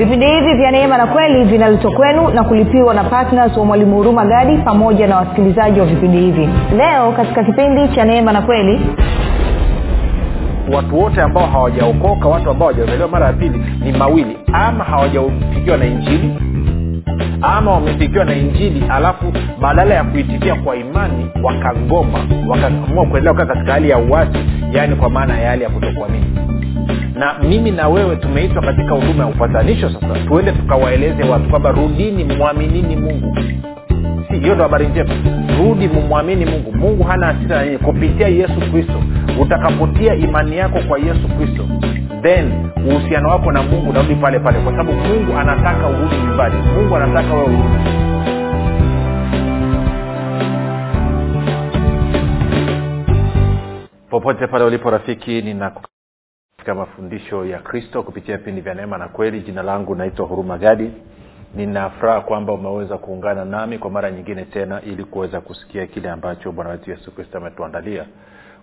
vipindi hivi vya neema na kweli vinaletwa kwenu na kulipiwa na ptns wa mwalimu huruma gadi pamoja na wasikilizaji wa vipindi hivi. Leo katika kipindi cha neema na kweli watu wote ambao hawajaokoka watu ambao hawajazaliwa mara ya pili ni mawili. Ama hawajafikiwa na injili ama wamefikiwa na injili alafu badala ya kuitikia kwa imani wakagoma wakaamua kuendelea kukaa katika hali ya uwasi yaani kwa maana ya hali ya kutokuamini na mimi na wewe tumeitwa katika huduma ya upatanisho sasa. Tuende tukawaeleze watu kwamba rudini mwaminini mungu. Si hiyo ndo habari njema. Rudi mumwamini mungu. Mungu hana hasira na kupitia yesu kristo utakapotia imani yako kwa yesu kristo then uhusiano wako na mungu unarudi pale pale kwa sababu mungu anataka urudi nyumbani. Mungu anataka wewe urudi. Popote pale ulipo rafiki nina katika mafundisho ya kristo kupitia vipindi vya neema na kweli. Jina langu naitwa huruma gadi. Ninafuraha kwamba umeweza kuungana nami kwa mara nyingine tena ili kuweza kusikia kile ambacho bwana wetu yesu kristo ametuandalia.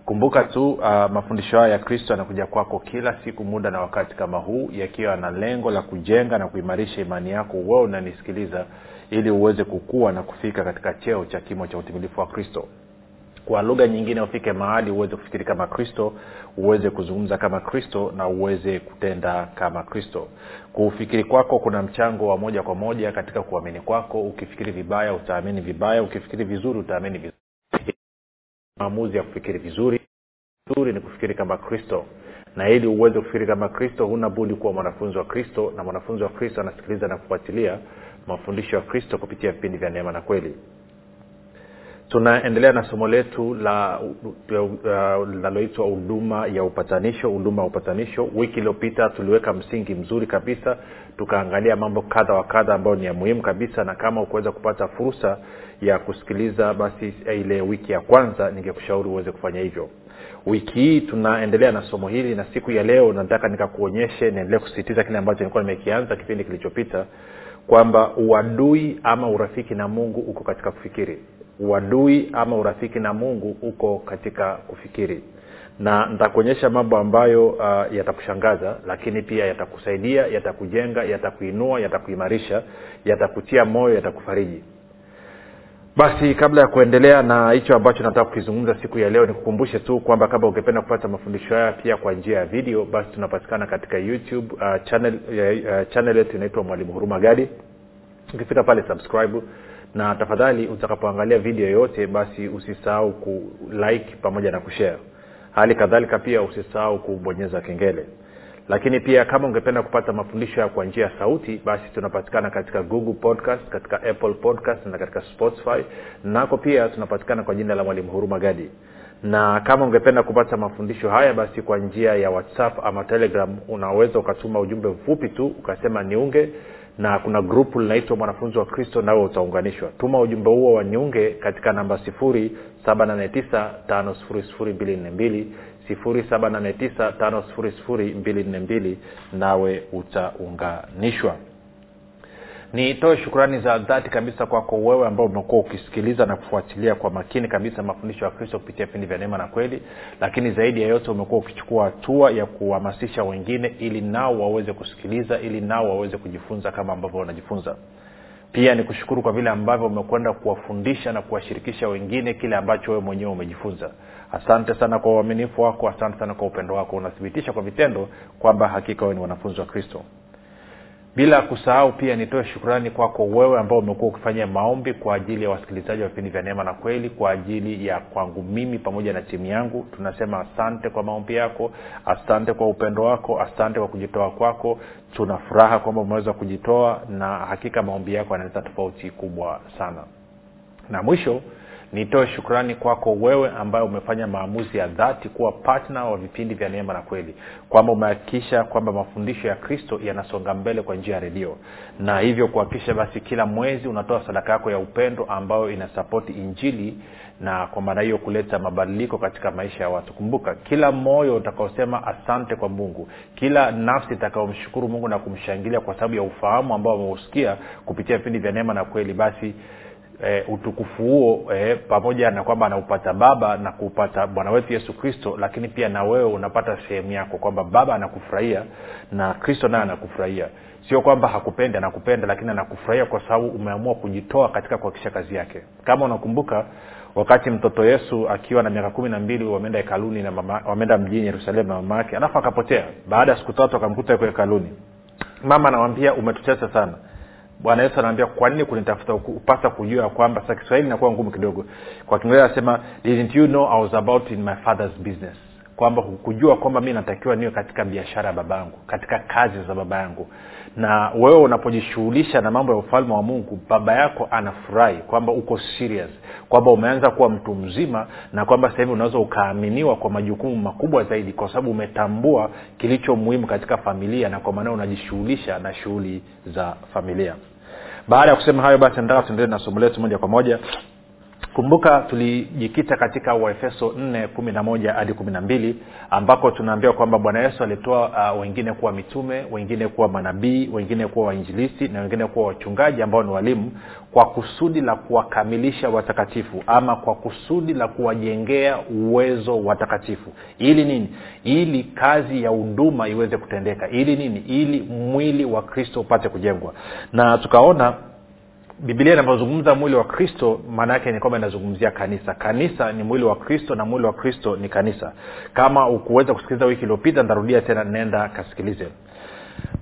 Kumbuka tu uh, mafundisho haya ya kristo yanakuja kwako kila siku muda na wakati kama huu yakiwa na lengo la kujenga na kuimarisha imani yako wewe unanisikiliza ili uweze kukua na kufika katika cheo cha kimo cha utimilifu wa kristo kwa lugha nyingine ufike mahali uweze kufikiri kama kristo uweze kuzungumza kama kristo na uweze kutenda kama kristo. Kuufikiri kwako kuna mchango wa moja kwa moja katika kuamini kwako. Ukifikiri vibaya utaamini vibaya. Ukifikiri vizuri utaamini vizuri. Maamuzi ya kufikiri vizuri vizuri ni kufikiri kama kristo. Na ili uweze kufikiri kama kristo huna budi kuwa mwanafunzi wa kristo na mwanafunzi wa kristo anasikiliza na kufuatilia mafundisho ya kristo kupitia vipindi vya neema na kweli tunaendelea na somo letu la linaloitwa uh, huduma ya upatanisho huduma ya upatanisho. Wiki iliyopita tuliweka msingi mzuri kabisa tukaangalia mambo kadha wa kadha ambayo ni ya muhimu kabisa na kama ukuweza kupata fursa ya kusikiliza basi ile wiki ya kwanza ningekushauri uweze kufanya hivyo. Wiki hii tunaendelea na somo hili na siku ya leo nataka nikakuonyeshe niendelee kusisitiza kile ambacho nilikuwa nimekianza kipindi kilichopita kwamba uadui ama urafiki na mungu uko katika kufikiri uadui ama urafiki na mungu uko katika kufikiri. Na nitakuonyesha mambo ambayo uh, yatakushangaza lakini pia yatakusaidia yatakujenga yatakuinua yatakuimarisha yatakutia moyo yatakufariji. Basi kabla ya kuendelea na hicho ambacho nataka kukizungumza siku ya leo nikukumbushe tu kwamba kama ungependa kupata mafundisho haya pia kwa njia ya video basi tunapatikana katika youtube uh, channel, uh, channel yetu inaitwa mwalimu huruma gadi. Ukifika pale subscribe na tafadhali utakapoangalia video yoyote basi usisahau kulike pamoja na kushare. Hali kadhalika pia usisahau kubonyeza kengele. Lakini pia kama ungependa kupata mafundisho kwa njia ya sauti basi tunapatikana katika google podcast katika apple podcast na katika spotify. Nako pia tunapatikana kwa jina la mwalimu huruma gadi. Na kama ungependa kupata mafundisho haya basi kwa njia ya whatsapp ama telegram unaweza ukatuma ujumbe mfupi tu ukasema niunge na kuna grupu linaitwa mwanafunzi wa kristo nawe utaunganishwa. Tuma ujumbe huo wa niunge katika namba sifuri saba nane tisa tano sifuri sifuri mbili nne mbili sifuri saba nane tisa tano sifuri sifuri mbili nne mbili nawe utaunganishwa nitoe shukrani za dhati kabisa kwako wewe ambao umekuwa ukisikiliza na kufuatilia kwa makini kabisa mafundisho ya kristo kupitia vipindi vya neema na kweli. Lakini zaidi ya yote umekuwa ukichukua hatua ya kuhamasisha wengine ili nao waweze kusikiliza ili nao waweze kujifunza kama ambavyo wanajifunza. Pia ni kushukuru kwa vile ambavyo umekwenda kuwafundisha na kuwashirikisha wengine kile ambacho wewe mwenyewe umejifunza. Asante sana kwa uaminifu wako asante sana kwa upendo wako. Unathibitisha kwa vitendo kwamba hakika wewe ni wanafunzi wa kristo bila kusahau pia nitoe shukrani kwako wewe ambao umekuwa ukifanya maombi kwa ajili ya wasikilizaji wa vipindi vya neema na kweli kwa ajili ya kwangu mimi pamoja na timu yangu. Tunasema asante kwa maombi yako asante kwa upendo wako asante kwa kujitoa kwako. Tuna furaha kwamba umeweza kujitoa na hakika maombi yako yanaleta tofauti kubwa sana. Na mwisho nitoe shukrani kwako wewe ambaye umefanya maamuzi ya dhati kuwa patna wa vipindi vya neema na kweli kwamba umehakikisha kwamba mafundisho ya kristo yanasonga mbele kwa njia ya redio. Na hivyo kuhakikisha basi kila mwezi unatoa sadaka yako ya upendo ambayo inasapoti injili na kwa maana hiyo kuleta mabadiliko katika maisha ya watu. Kumbuka kila moyo utakaosema asante kwa mungu kila nafsi itakaomshukuru mungu na kumshangilia kwa sababu ya ufahamu ambao ameusikia kupitia vipindi vya neema na kweli basi e, utukufu huo e, pamoja na kwamba anaupata baba na kuupata bwana wetu yesu kristo lakini pia na wewe unapata sehemu yako kwamba baba anakufurahia na kristo naye anakufurahia. Sio kwamba hakupendi anakupenda lakini anakufurahia kwa sababu umeamua kujitoa katika kuhakikisha kazi yake. Kama unakumbuka wakati mtoto yesu akiwa na miaka kumi na mbili wameenda hekaluni na mama wameenda mjini yerusalemu na mama yake alafu akapotea. Baada ya siku tatu akamkuta yuko hekaluni. Mama anawambia umetutesa sana bwana yesu anaambia kwa nini kunitafuta upasa kujua ya kwamba sa kiswahili inakuwa ngumu kidogo? Kwa kiingereza anasema didn't you know i was about in my father's business kwamba kujua kwamba mi natakiwa niwe katika biashara ya baba yangu katika kazi za baba yangu na wewe unapojishughulisha na mambo ya ufalme wa mungu baba yako anafurahi kwamba uko serious kwamba umeanza kuwa mtu mzima na kwamba sasa hivi unaweza ukaaminiwa kwa majukumu makubwa zaidi kwa sababu umetambua kilicho muhimu katika familia na kwa maana unajishughulisha na shughuli za familia. Baada ya kusema hayo basi nataka tuendelee na somo letu moja kwa moja kumbuka tulijikita katika waefeso 4 11 hadi 12 ambako tunaambiwa kwamba bwana yesu alitoa uh, wengine kuwa mitume wengine kuwa manabii wengine kuwa wainjilisti na wengine kuwa wachungaji ambao ni walimu kwa kusudi la kuwakamilisha watakatifu ama kwa kusudi la kuwajengea uwezo watakatifu. Ili nini? Ili kazi ya huduma iweze kutendeka. Ili nini? Ili mwili wa kristo upate kujengwa. Na tukaona bibilia inavyozungumza mwili wa kristo maana yake ni kwamba inazungumzia kanisa. Kanisa ni mwili wa kristo na mwili wa kristo ni kanisa. Kama ukuweza kusikiliza wiki iliyopita ntarudia tena nenda kasikilize.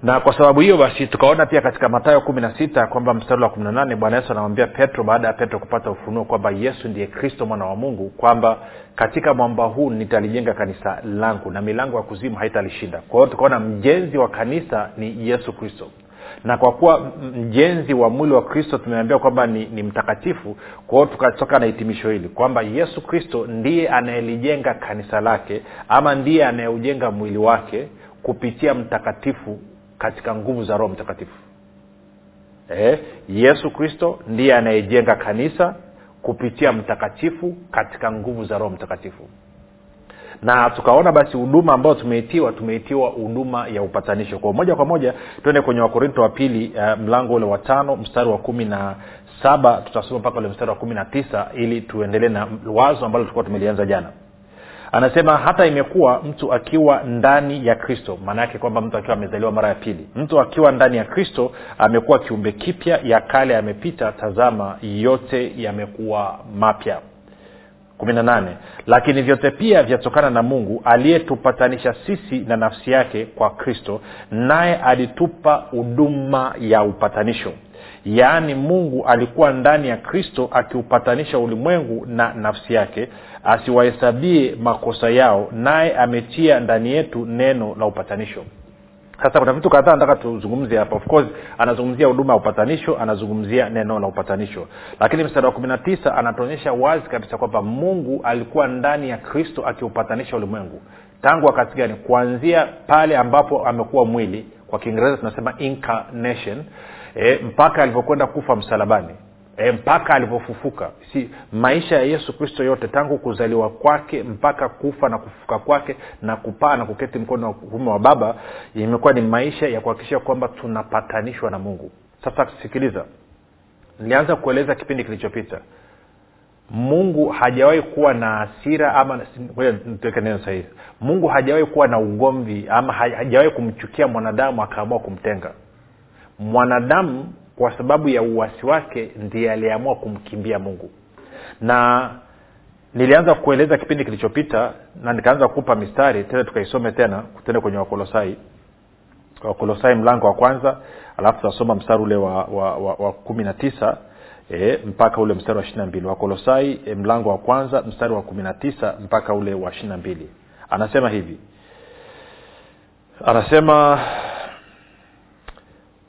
Na kwa sababu hiyo basi tukaona pia katika matayo kumi na sita kwamba mstari wa kumi na nane bwana yesu anamwambia petro baada ya petro kupata ufunuo kwamba yesu ndiye kristo mwana wa mungu kwamba katika mwamba huu nitalijenga kanisa langu na milango ya kuzimu haitalishinda. Kwa hiyo tukaona mjenzi wa kanisa ni yesu kristo na kwa kuwa mjenzi wa mwili wa kristo tumeambia kwamba ni, ni mtakatifu kwao tukatoka na hitimisho hili kwamba yesu kristo ndiye anayelijenga kanisa lake ama ndiye anayeujenga mwili wake kupitia mtakatifu katika nguvu za roho mtakatifu. Eh, yesu kristo ndiye anayejenga kanisa kupitia mtakatifu katika nguvu za roho mtakatifu na tukaona basi huduma ambayo tumeitiwa tumeitiwa huduma ya upatanisho. Kwa moja kwa moja tuende kwenye wakorinto wa pili uh, mlango ule wa tano mstari wa kumi na saba. Tutasoma mpaka ule mstari wa kumi na tisa ili tuendelee na wazo ambalo tulikuwa tumelianza jana. Anasema hata imekuwa mtu akiwa ndani ya kristo maana yake kwamba mtu akiwa amezaliwa mara ya pili. Mtu akiwa ndani ya kristo amekuwa kiumbe kipya ya kale yamepita tazama yote yamekuwa mapya 18 lakini vyote pia vyatokana na mungu aliyetupatanisha sisi na nafsi yake kwa kristo naye alitupa huduma ya upatanisho. Yaani mungu alikuwa ndani ya kristo akiupatanisha ulimwengu na nafsi yake asiwahesabie makosa yao naye ametia ndani yetu neno la upatanisho sasa kuna vitu kadhaa nataka tuzungumze hapa. Of course anazungumzia huduma ya upatanisho anazungumzia neno la upatanisho. Lakini mstari wa kumi na tisa anatuonyesha wazi kabisa kwamba mungu alikuwa ndani ya kristo akiupatanisha ulimwengu. Tangu wakati gani? Kuanzia pale ambapo amekuwa mwili kwa kiingereza tunasema incarnation e, mpaka alivyokwenda kufa msalabani e, mpaka alivyofufuka si maisha ya yesu kristo yote tangu kuzaliwa kwake mpaka kufa na kufufuka kwake na kupaa na kuketi mkono wa kuume wa baba imekuwa ni maisha ya kuhakikisha kwamba tunapatanishwa na mungu. Sasa sikiliza. Nilianza kueleza kipindi kilichopita. Mungu hajawahi kuwa na hasira ama tuweke neno sahihi. Mungu hajawahi kuwa na ugomvi ama hajawahi kumchukia mwanadamu akaamua kumtenga. Mwanadamu kwa sababu ya uwasi wake ndiye aliyeamua kumkimbia mungu. Na nilianza kueleza kipindi kilichopita na nikaanza kupa mistari tena tukaisome tena tende kwenye wakolosai. Wakolosai mlango wa kwanza alafu tutasoma mstari ule wa, wa, wa, wa kumi na tisa e, mpaka ule mstari wa ishiri na mbili. Wakolosai e, mlango wa kwanza mstari wa kumi na tisa mpaka ule wa ishiri na mbili. Anasema hivi. Anasema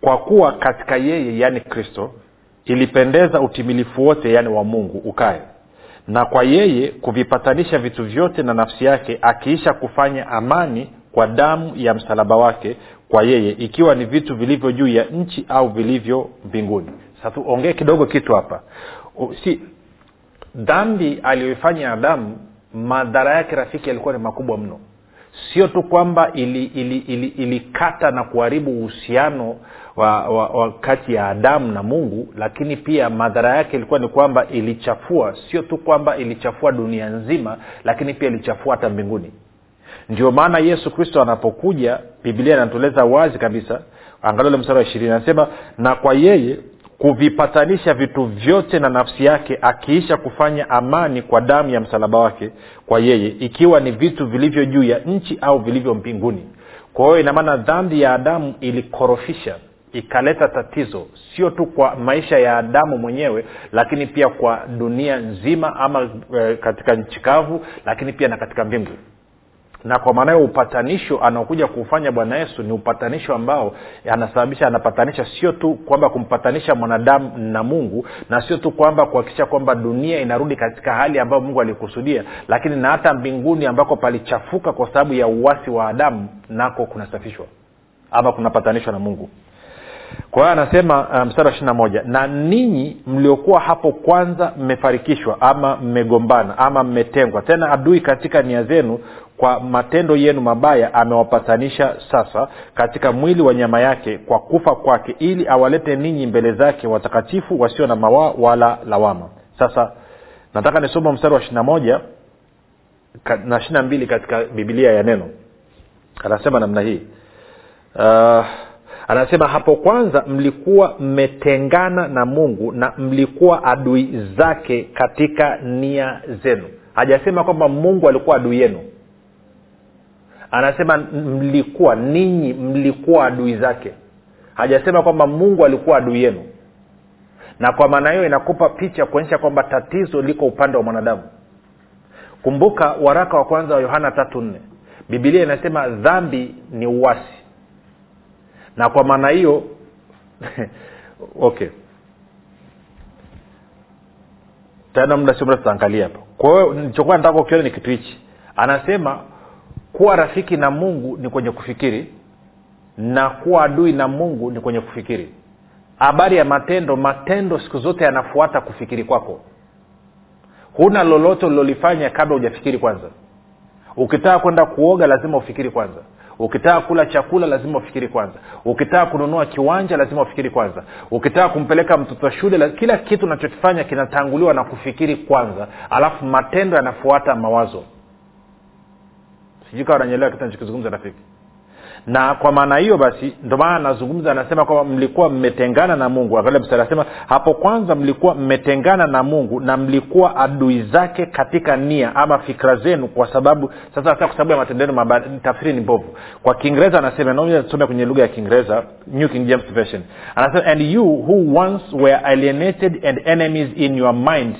kwa kuwa katika yeye yaani kristo ilipendeza utimilifu wote yaani wa mungu ukae. Na kwa yeye kuvipatanisha vitu vyote na nafsi yake akiisha kufanya amani kwa damu ya msalaba wake kwa yeye ikiwa ni vitu vilivyo juu ya nchi au vilivyo mbinguni. Sasa tuongee kidogo kitu hapa. Si dhambi aliyoifanya adamu madhara yake rafiki yalikuwa ni makubwa mno. Sio tu kwamba ilikata ili, ili, ili, ili na kuharibu uhusiano wa, wa, wa kati ya adamu na mungu lakini pia madhara yake ilikuwa ni kwamba ilichafua sio tu kwamba ilichafua dunia nzima lakini pia ilichafua hata mbinguni. Ndio maana yesu kristo anapokuja biblia inatueleza wazi kabisa angalia ule mstari wa ishirini anasema na kwa yeye kuvipatanisha vitu vyote na nafsi yake akiisha kufanya amani kwa damu ya msalaba wake kwa yeye ikiwa ni vitu vilivyo juu ya nchi au vilivyo mbinguni. Kwa hiyo inamaana dhambi ya adamu ilikorofisha ikaleta tatizo sio tu kwa maisha ya adamu mwenyewe lakini pia kwa dunia nzima ama e, katika nchi kavu lakini pia na katika mbingu. Na kwa maana hiyo upatanisho anaokuja kuufanya bwana yesu ni upatanisho ambao anasababisha anapatanisha sio tu kwamba kumpatanisha mwanadamu na mungu na sio tu kwamba kuhakikisha kwamba dunia inarudi katika hali ambayo mungu alikusudia lakini na hata mbinguni ambako palichafuka kwa sababu ya uwasi wa adamu nako kunasafishwa ama kunapatanishwa na mungu kwa hiyo anasema mstari mstari wa ishiri na moja na ninyi mliokuwa hapo kwanza mmefarikishwa ama mmegombana ama mmetengwa tena adui katika nia zenu kwa matendo yenu mabaya amewapatanisha sasa katika mwili wa nyama yake kwa kufa kwake ili awalete ninyi mbele zake watakatifu wasio na mawaa wala lawama. Sasa nataka nisoma mstari wa ishirina moja na ishirina mbili katika bibilia ya neno. Anasema namna hii uh, anasema hapo kwanza mlikuwa mmetengana na mungu na mlikuwa adui zake katika nia zenu. Hajasema kwamba mungu alikuwa adui yenu. Anasema mlikuwa ninyi mlikuwa adui zake. Hajasema kwamba mungu alikuwa adui yenu. Na kwa maana hiyo inakupa picha kuonyesha kwamba tatizo liko upande wa mwanadamu. Kumbuka waraka wa kwanza wa yohana tatu nne. Bibilia inasema dhambi ni uwasi na kwa maana hiyo okay. Tena muda sio mrefu tutaangalia hapo. Kwa hiyo nilichokuwa nataka ukiona ni kitu hichi. Anasema kuwa rafiki na mungu ni kwenye kufikiri na kuwa adui na mungu ni kwenye kufikiri. Habari ya matendo matendo siku zote yanafuata kufikiri kwako. Huna lolote ulilolifanya kabla hujafikiri kwanza. Ukitaka kwenda kuoga lazima ufikiri kwanza ukitaka kula chakula lazima ufikiri kwanza. Ukitaka kununua kiwanja lazima ufikiri kwanza. Ukitaka kumpeleka mtoto shule kila kitu unachokifanya kinatanguliwa na kufikiri kwanza. Alafu matendo yanafuata mawazo. Sijui kawa nanyelewa kitu nachokizungumza rafiki na kwa maana hiyo basi ndio maana anazungumza anasema kwamba mlikuwa mmetengana na mungu. Angalia anasema hapo kwanza mlikuwa mmetengana na mungu na mlikuwa adui zake katika nia ama fikra zenu kwa sababu sasa kwa sababu ya matendeno tafsiri ni mbovu. Kwa kiingereza anasema naomba kwenye lugha ya kiingereza new king james version. Anasema and you who once were alienated and enemies in your mind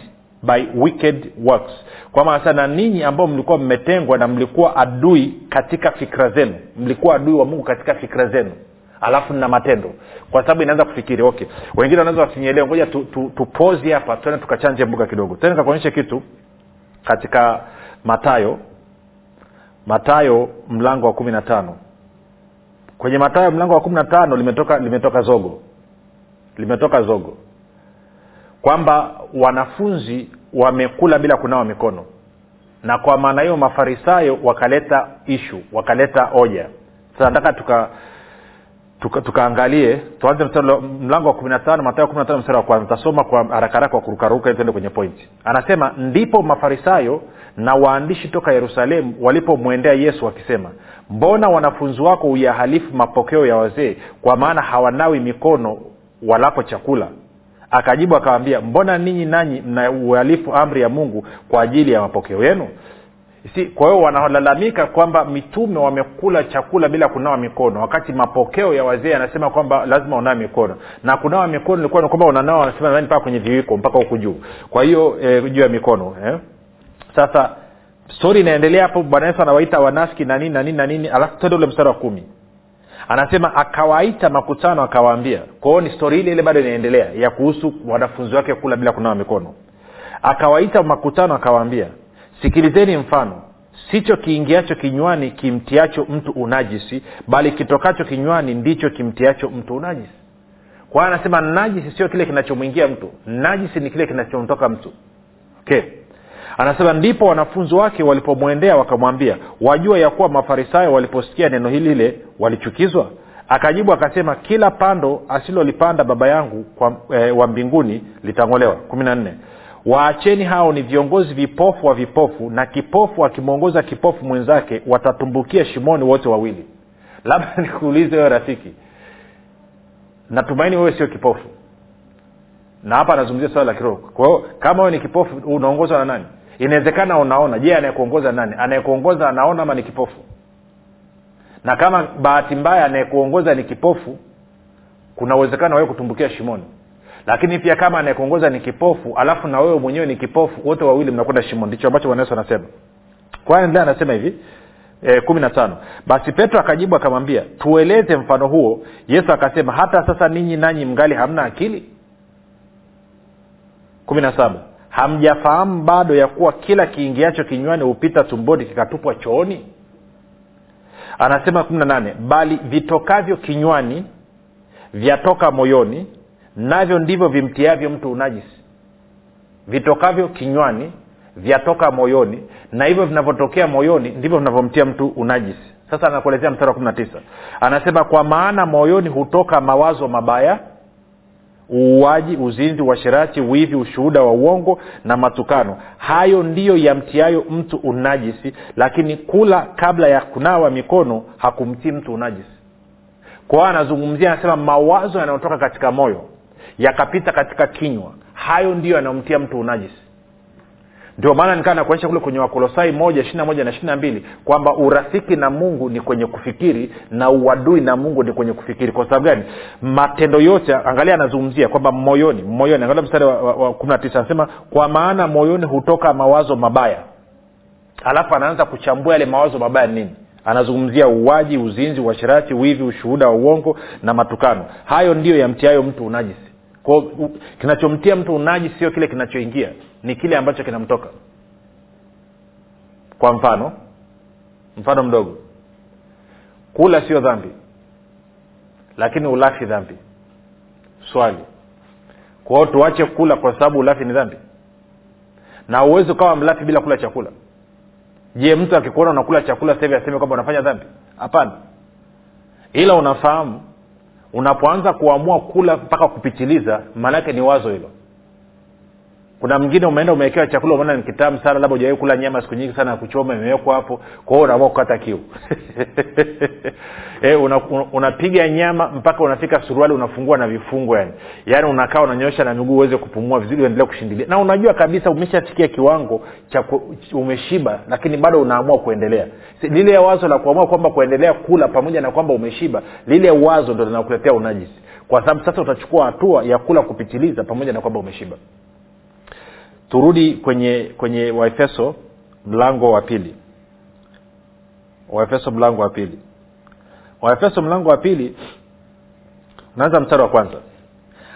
by wicked works. Kwama sasa na ninyi ambao mlikuwa mmetengwa na mlikuwa adui katika fikra zenu mlikuwa adui wa mungu katika fikra zenu alafu na matendo kwa sababu inaanza kufikiri. Okay wengine wanaweza wasinyelewa ngoja tupozi tu, tu hapa tuende tukachanje mbuga kidogo. Tena nikakuonyesha kitu katika matayo matayo mlango wa kumi na tano. Kwenye matayo mlango wa kumi na tano limetoka limetoka zogo limetoka zogo kwamba wanafunzi wamekula bila kunawa mikono. Na kwa maana hiyo mafarisayo wakaleta ishu wakaleta hoja. Sasa nataka tuka tukaangalie tuka tuanze mlango wa kumi mstari wa kwanza. Tasoma kwa haraka haraka kwa kurukaruka tuende kwenye pointi anasema ndipo mafarisayo na waandishi toka yerusalemu walipomwendea yesu wakisema mbona wanafunzi wako uyahalifu mapokeo ya wazee kwa maana hawanawi mikono walapo chakula akajibu akawambia mbona ninyi nanyi mna uhalifu amri ya mungu kwa ajili ya mapokeo yenu? Si kwa hiyo wanalalamika kwamba mitume wamekula chakula bila kunawa mikono. Wakati mapokeo ya wazee yanasema kwamba lazima unawe mikono. Na kunawa mikono ilikuwa ni kwamba unanawa wanasema nani mpaka kwenye viwiko mpaka huku juu. Kwa hiyo e, juu ya mikono eh? sasa stori inaendelea hapo bwana yesu anawaita wanafiki na nini na nini na nini alafu tende ule mstari wa kumi anasema akawaita makutano akawaambia kwao ni stori ile ile bado inaendelea ya kuhusu wanafunzi wake kula bila kunawa mikono. Akawaita makutano akawaambia sikilizeni mfano sicho kiingiacho kinywani kimtiacho mtu unajisi bali kitokacho kinywani ndicho kimtiacho mtu unajisi. Kwa anasema najisi sio kile kinachomwingia mtu najisi ni kile kinachomtoka mtu. Okay anasema ndipo wanafunzi wake walipomwendea wakamwambia wajua ya kuwa mafarisayo waliposikia neno hili lile walichukizwa? Akajibu akasema kila pando asilolipanda baba yangu kwa, e, wa mbinguni litang'olewa. Kumi na nne. Waacheni hao ni viongozi vipofu wa vipofu na kipofu akimwongoza kipofu mwenzake watatumbukia shimoni wote wawili. Labda nikuulize wewe rafiki natumaini wewe sio kipofu? Na hapa anazungumzia swala la kiroho. Kwa hiyo kama wewe ni kipofu unaongozwa na nani inawezekana unaona je anayekuongoza nani? Anayekuongoza anaona ama ni kipofu? Na kama bahati mbaya anayekuongoza ni kipofu kuna uwezekano wewe kutumbukia shimoni. Lakini pia kama anayekuongoza ni kipofu alafu na wewe mwenyewe ni kipofu wote wawili mnakwenda shimoni. Ndicho ambacho bwana yesu anasema. Kwa anasema hivi? E, kumi na tano. Basi petro akajibu akamwambia tueleze mfano huo. Yesu akasema hata sasa ninyi nanyi mngali hamna akili? kumi na saba hamjafahamu bado ya kuwa kila kiingiacho kinywani hupita tumboni kikatupwa chooni? Anasema kumi na nane bali vitokavyo kinywani vyatoka moyoni navyo ndivyo vimtiavyo mtu unajisi. Vitokavyo kinywani vyatoka moyoni na hivyo vinavyotokea moyoni ndivyo vinavyomtia mtu unajisi. Sasa anakuelezea mstari wa kumi na tisa. Anasema kwa maana moyoni hutoka mawazo mabaya uuaji uzinzi uashirati wivi ushuhuda wa uongo na matukano. Hayo ndiyo yamtiayo mtu unajisi lakini kula kabla ya kunawa mikono hakumtii mtu unajisi. Kwa hiyo anazungumzia anasema mawazo yanayotoka katika moyo yakapita katika kinywa hayo ndiyo yanayomtia mtu unajisi ndio maana nikaa nakuonyesha kule kwenye wakolosai moja ishiri moja na ishiri na mbili kwamba urafiki na mungu ni kwenye kufikiri na uadui na mungu ni kwenye kufikiri. Kwa sababu gani? Matendo yote angalia anazungumzia kwamba moyoni moyoni angalia mstari wa kumi na tisa anasema kwa maana moyoni hutoka mawazo mabaya. Alafu anaanza kuchambua yale mawazo mabaya nini? Anazungumzia uwaji uzinzi uashirati wivi ushuhuda wa uongo na matukano. Hayo ndiyo yamtiayo mtu unajisi kwao kinachomtia mtu unaji sio kile kinachoingia ni kile ambacho kinamtoka. Kwa mfano mfano mdogo. Kula sio dhambi lakini ulafi dhambi. Swali. Kwao tuache kula kwa sababu ulafi ni dhambi? Na uwezi ukawa mlafi bila kula chakula. Je mtu akikuona unakula chakula hivi aseme kwamba unafanya dhambi? Hapana. Ila unafahamu unapoanza kuamua kula mpaka kupitiliza maanaake ni wazo hilo kuna mwingine umeenda umewekewa chakula umeona ni kitamu sana labda ujawai kula nyama siku nyingi sana ya kuchoma imewekwa hapo kwao unaamua kukata kiu. E, unapiga una, una nyama mpaka unafika suruali unafungua na vifungo yani. Yaani unakaa unanyosha na miguu uweze kupumua vizuri uendelee kushindilia. Na unajua kabisa umeshafikia kiwango cha umeshiba lakini bado unaamua kuendelea. Lile wazo la kuamua kwamba kuendelea kula pamoja na kwamba umeshiba lile wazo ndo linakuletea unajisi. Kwa sababu sasa utachukua hatua ya kula kupitiliza pamoja na kwamba umeshiba turudi kwenye kwenye waefeso mlango wa pili. Waefeso mlango wa pili. Waefeso mlango wa pili unaanza mstari wa kwanza.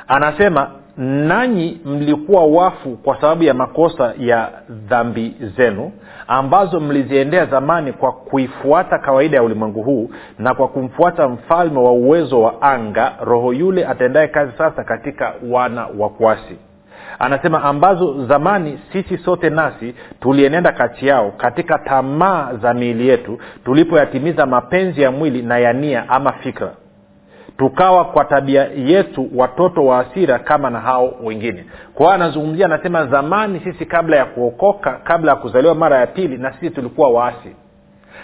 Anasema nanyi mlikuwa wafu kwa sababu ya makosa ya dhambi zenu ambazo mliziendea zamani kwa kuifuata kawaida ya ulimwengu huu na kwa kumfuata mfalme wa uwezo wa anga roho yule atendaye kazi sasa katika wana wa kwasi anasema ambazo zamani sisi sote nasi tulienenda kati yao katika tamaa za miili yetu tulipoyatimiza mapenzi ya mwili na ya nia ama fikra tukawa kwa tabia yetu watoto wa asira kama na hao wengine. Kwa hiyo anazungumzia anasema zamani sisi kabla ya kuokoka kabla ya kuzaliwa mara ya pili na sisi tulikuwa waasi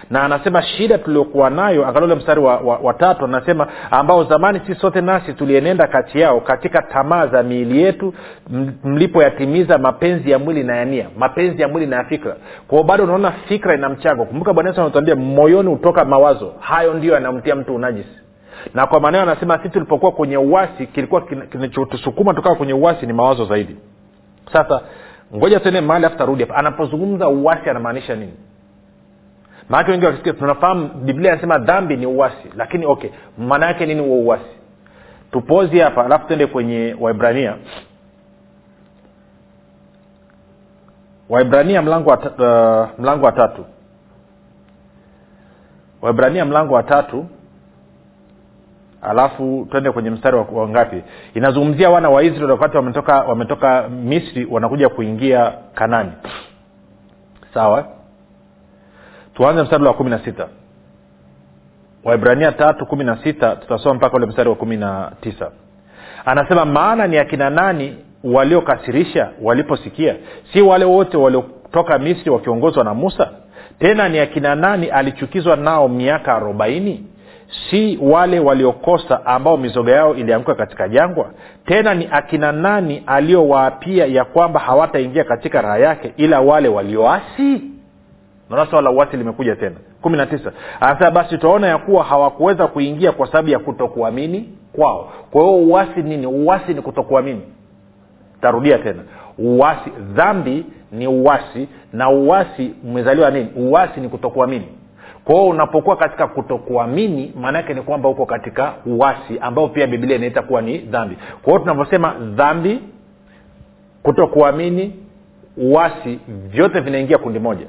na anasema shida tuliokuwa nayo angalia ule mstari wa, wa, wa tatu anasema ambao zamani si sote nasi tulienenda kati yao katika tamaa za miili yetu mlipoyatimiza mapenzi ya mwili na ya mapenzi ya mwili na ya fikra. Kwao bado unaona fikra ina mchango. Kumbuka bwana yesu anatuambia moyoni hutoka mawazo. Hayo ndio yanamtia mtu unajisi. Na kwa maneno anasema sisi tulipokuwa kwenye uwasi kilikuwa kinachotusukuma tukawa kwenye uwasi ni mawazo zaidi. Sasa ngoja tuende mahali afu tarudi hapa. Anapozungumza uwasi anamaanisha nini maanake wengi wakisikia tunafahamu biblia inasema dhambi ni uwasi lakini okay maana yake nini huo uwasi tupozi hapa alafu tuende kwenye waibrania. Waibrania mlango wa, uh, mlango wa tatu. Waibrania mlango wa tatu. Alafu twende kwenye mstari wa ngapi? Inazungumzia wana wa israeli wakati wametoka wametoka misri wanakuja kuingia kanani. Sawa tuanze mstari wa kumi na sita. Waibrania tatu kumi na sita tutasoma mpaka ule mstari wa kumi na tisa. Anasema maana ni akina nani waliokasirisha waliposikia? Si wale wote waliotoka misri wakiongozwa na musa? Tena ni akina nani alichukizwa nao miaka arobaini? Si wale waliokosa ambao mizoga yao ilianguka katika jangwa? Tena ni akina nani aliowaapia ya kwamba hawataingia katika raha yake ila wale walioasi naona swala la uwasi limekuja tena. Kumi na tisa. Anasema basi tutaona ya kuwa hawakuweza kuingia kwa sababu ya kutokuamini kwao. Kwa hiyo uwasi nini? Uwasi ni kutokuamini. Tarudia tena. Uwasi dhambi ni uwasi na uasi umezaliwa nini? Uwasi ni kutokuamini. Kwa hiyo unapokuwa katika kutokuamini maanaake ni kwamba uko katika uasi ambao pia biblia inaita kuwa ni dhambi. Kwa hiyo tunavyosema dhambi kutokuamini uwasi vyote vinaingia kundi moja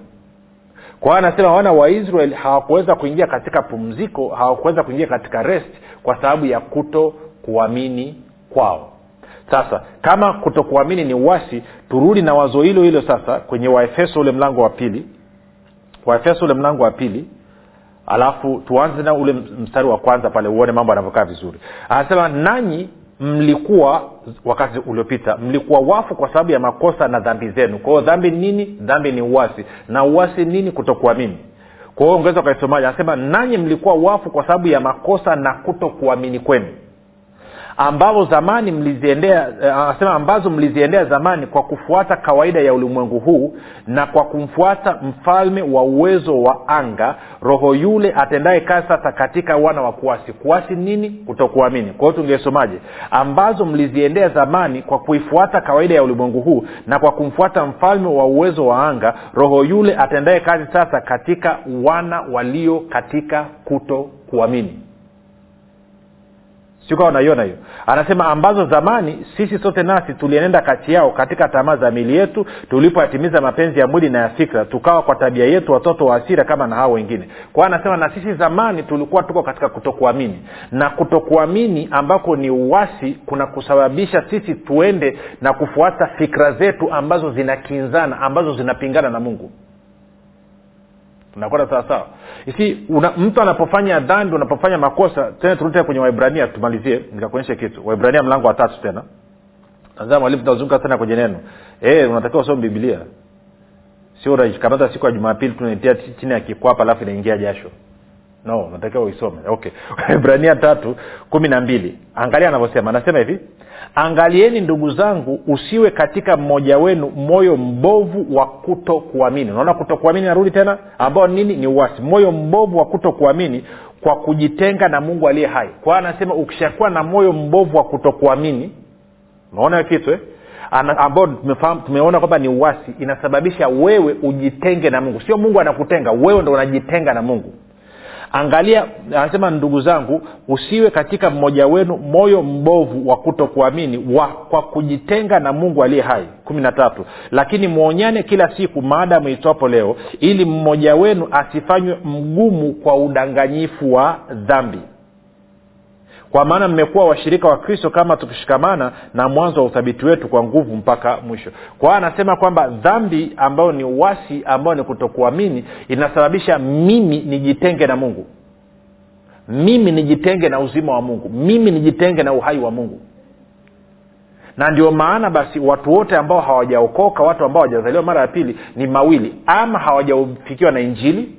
kwa hiyo anasema wana waisrael hawakuweza kuingia katika pumziko hawakuweza kuingia katika rest kwa sababu ya kuto kuamini kwao. Sasa kama kutokuamini ni uwasi turudi na wazo hilo hilo sasa kwenye waefeso ule mlango wa pili. Waefeso ule mlango wa pili alafu tuanze na ule mstari wa kwanza pale uone mambo yanavyokaa vizuri. Anasema nanyi mlikuwa wakati uliopita mlikuwa wafu kwa sababu ya makosa na dhambi zenu. Kwa hiyo dhambi nini? Dhambi ni uwasi na uwasi nini? Kutokuamini. Kwa hiyo ungeweza ukaisomaji anasema nanyi mlikuwa wafu kwa sababu ya makosa na kutokuamini kwenu ambavyo zamani mliziendea anasema ambazo mliziendea zamani kwa kufuata kawaida ya ulimwengu huu na kwa kumfuata mfalme wa uwezo wa anga roho yule atendaye kazi sasa katika wana wa kuasi. Kuasi nini? Kutokuamini. Kwa hiyo tungesomaje? Ambazo mliziendea zamani kwa kuifuata kawaida ya ulimwengu huu na kwa kumfuata mfalme wa uwezo wa anga roho yule atendaye kazi sasa katika wana walio katika kuto kuamini sikawa unaiona hiyo. Anasema ambazo zamani sisi sote nasi tulienenda kati yao katika tamaa za mili yetu tulipoyatimiza mapenzi ya mwili na ya fikra tukawa kwa tabia yetu watoto wa asira kama na hao wengine. Kwa anasema na sisi zamani tulikuwa tuko katika kutokuamini. Na kutokuamini ambako ni uwasi kuna kusababisha sisi tuende na kufuata fikra zetu ambazo zinakinzana ambazo zinapingana na mungu tunakwenda sawasawa mtu anapofanya dhambi unapofanya makosa tena turudi kwenye waibrania tumalizie nikakuonyesha kitu. Waibrania mlango wa tatu tena. Nazaa mwalimu tunazunguka sana kwenye neno. E, unatakiwa usome biblia. Sio unajikamata siku ya jumapili tunaitia chini ya kikwapa alafu inaingia jasho. No unatakiwa uisome. Okay. Ibrania tatu kumi na mbili. Angalia anavyosema. Anasema hivi angalieni ndugu zangu usiwe katika mmoja wenu moyo mbovu wa kuto kuamini unaona kuto kuamini narudi tena? Ambao nini? Ni uwasi moyo mbovu wa kuto kuamini kwa kujitenga na mungu aliye hai. Kwa hiyo anasema ukishakuwa na moyo mbovu wa kuto kuamini unaona hiyo kitu eh? ambao tumeona kwamba ni uwasi inasababisha wewe ujitenge na mungu. Sio mungu anakutenga wewe ndo unajitenga na mungu angalia anasema ndugu zangu usiwe katika mmoja wenu moyo mbovu wa kutokuamini wa kwa kujitenga na mungu aliye hai. Kumi na tatu. Lakini mwonyane kila siku maadamu itwapo leo ili mmoja wenu asifanywe mgumu kwa udanganyifu wa dhambi kwa maana mmekuwa washirika wa kristo kama tukishikamana na mwanzo wa uthabiti wetu kwa nguvu mpaka mwisho. Kwa hiyo anasema kwamba dhambi ambayo ni uwasi ambayo ni kutokuamini inasababisha mimi nijitenge na mungu. Mimi nijitenge na uzima wa mungu. Mimi nijitenge na uhai wa mungu. Na ndio maana basi watu wote ambao hawajaokoka watu ambao hawajazaliwa mara ya pili ni mawili. Ama hawajafikiwa na injili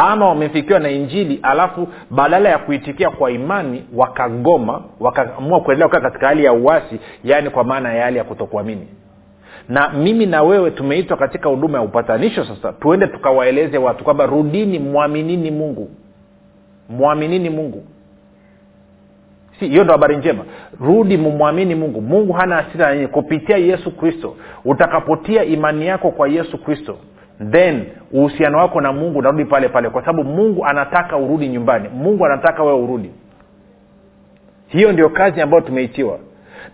ama wamefikiwa na injili alafu badala ya kuitikia kwa imani wakagoma wakaamua kuendelea kukaa katika hali ya uasi yaani kwa maana ya hali ya kutokuamini. Na mimi na wewe tumeitwa katika huduma ya upatanisho sasa tuende tukawaeleze watu kwamba rudini mwaminini mungu. Mwaminini mungu. Si hiyo ndo habari njema. Rudi mumwamini mungu. Mungu hana hasira nanyi kupitia yesu kristo utakapotia imani yako kwa yesu kristo then uhusiano wako na mungu unarudi pale pale kwa sababu mungu anataka urudi nyumbani. Mungu anataka wewe urudi. Hiyo ndio kazi ambayo tumeitiwa.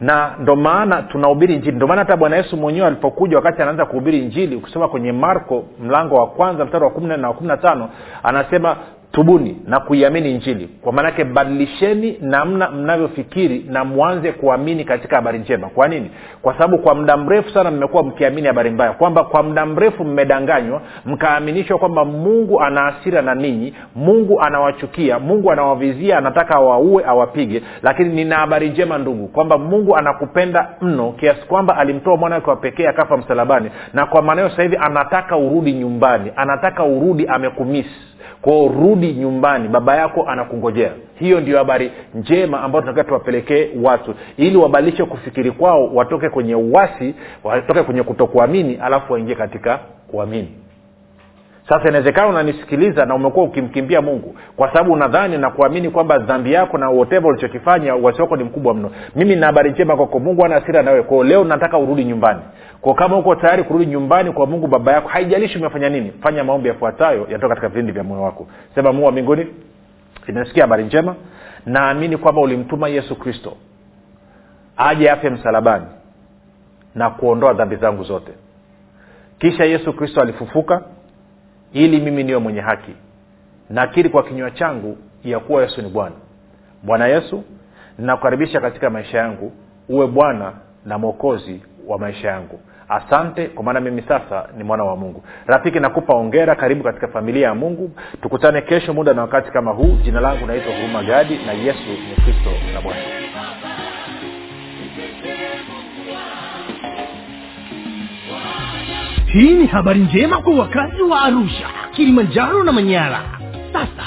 Na ndo maana tunahubiri njili ndo maana hata bwana yesu mwenyewe alipokuja wakati anaanza kuhubiri njili ukisoma kwenye marko mlango wa kwanza mstari wa kumi na wa kumi na tano anasema tubuni na kuiamini injili. Kwa maanake badilisheni namna mnavyofikiri na mwanze kuamini katika habari njema. Kwa nini? Kwa sababu kwa muda mrefu sana mmekuwa mkiamini habari mbaya. Kwamba kwa muda mrefu mmedanganywa mkaaminishwa kwamba mungu ana hasira na ninyi mungu anawachukia mungu anawavizia anataka awaue awapige. Lakini nina habari njema ndugu kwamba mungu anakupenda mno kiasi kwamba alimtoa mwana wake wa pekee akafa msalabani. Na kwa maanao sasa hivi anataka urudi nyumbani anataka urudi amekumisi kwao rudi nyumbani baba yako anakungojea. Hiyo ndio habari njema ambayo tunatakiwa tuwapelekee watu ili wabadilishe kufikiri kwao watoke kwenye uwasi watoke kwenye kutokuamini alafu waingie katika kuamini. Sasa inawezekana unanisikiliza na umekuwa ukimkimbia mungu kwa sababu unadhani na kuamini kwamba dhambi yako na whatever ulichokifanya uwasi wako ni mkubwa mno. Mimi na habari njema kwako. Mungu ana asira nawe. Kwao leo nataka urudi nyumbani kwa kama uko tayari kurudi nyumbani kwa mungu baba yako haijalishi umefanya nini fanya maombi yafuatayo yatoka katika vilindi vya moyo wako. Sema mungu wa mbinguni nimesikia habari njema naamini kwamba ulimtuma yesu kristo aje afe msalabani na kuondoa dhambi zangu zote. Kisha yesu kristo alifufuka ili mimi niwe mwenye haki nakiri kwa kinywa changu ya kuwa yesu ni bwana. Bwana yesu ninakukaribisha katika maisha yangu uwe bwana na mwokozi wa maisha yangu asante kwa maana mimi sasa ni mwana wa mungu. Rafiki nakupa ongera karibu katika familia ya mungu. Tukutane kesho muda na wakati kama huu. Jina langu naitwa huruma gadi na yesu ni kristo na bwana. Hii ni habari njema kwa wakazi wa arusha kilimanjaro na manyara. Sasa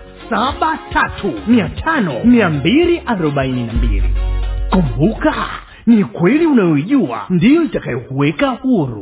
saba tatu mia tano mia mbili arobaini na mbili. Kumbuka ni kweli unayoijua ndiyo itakayokuweka huru,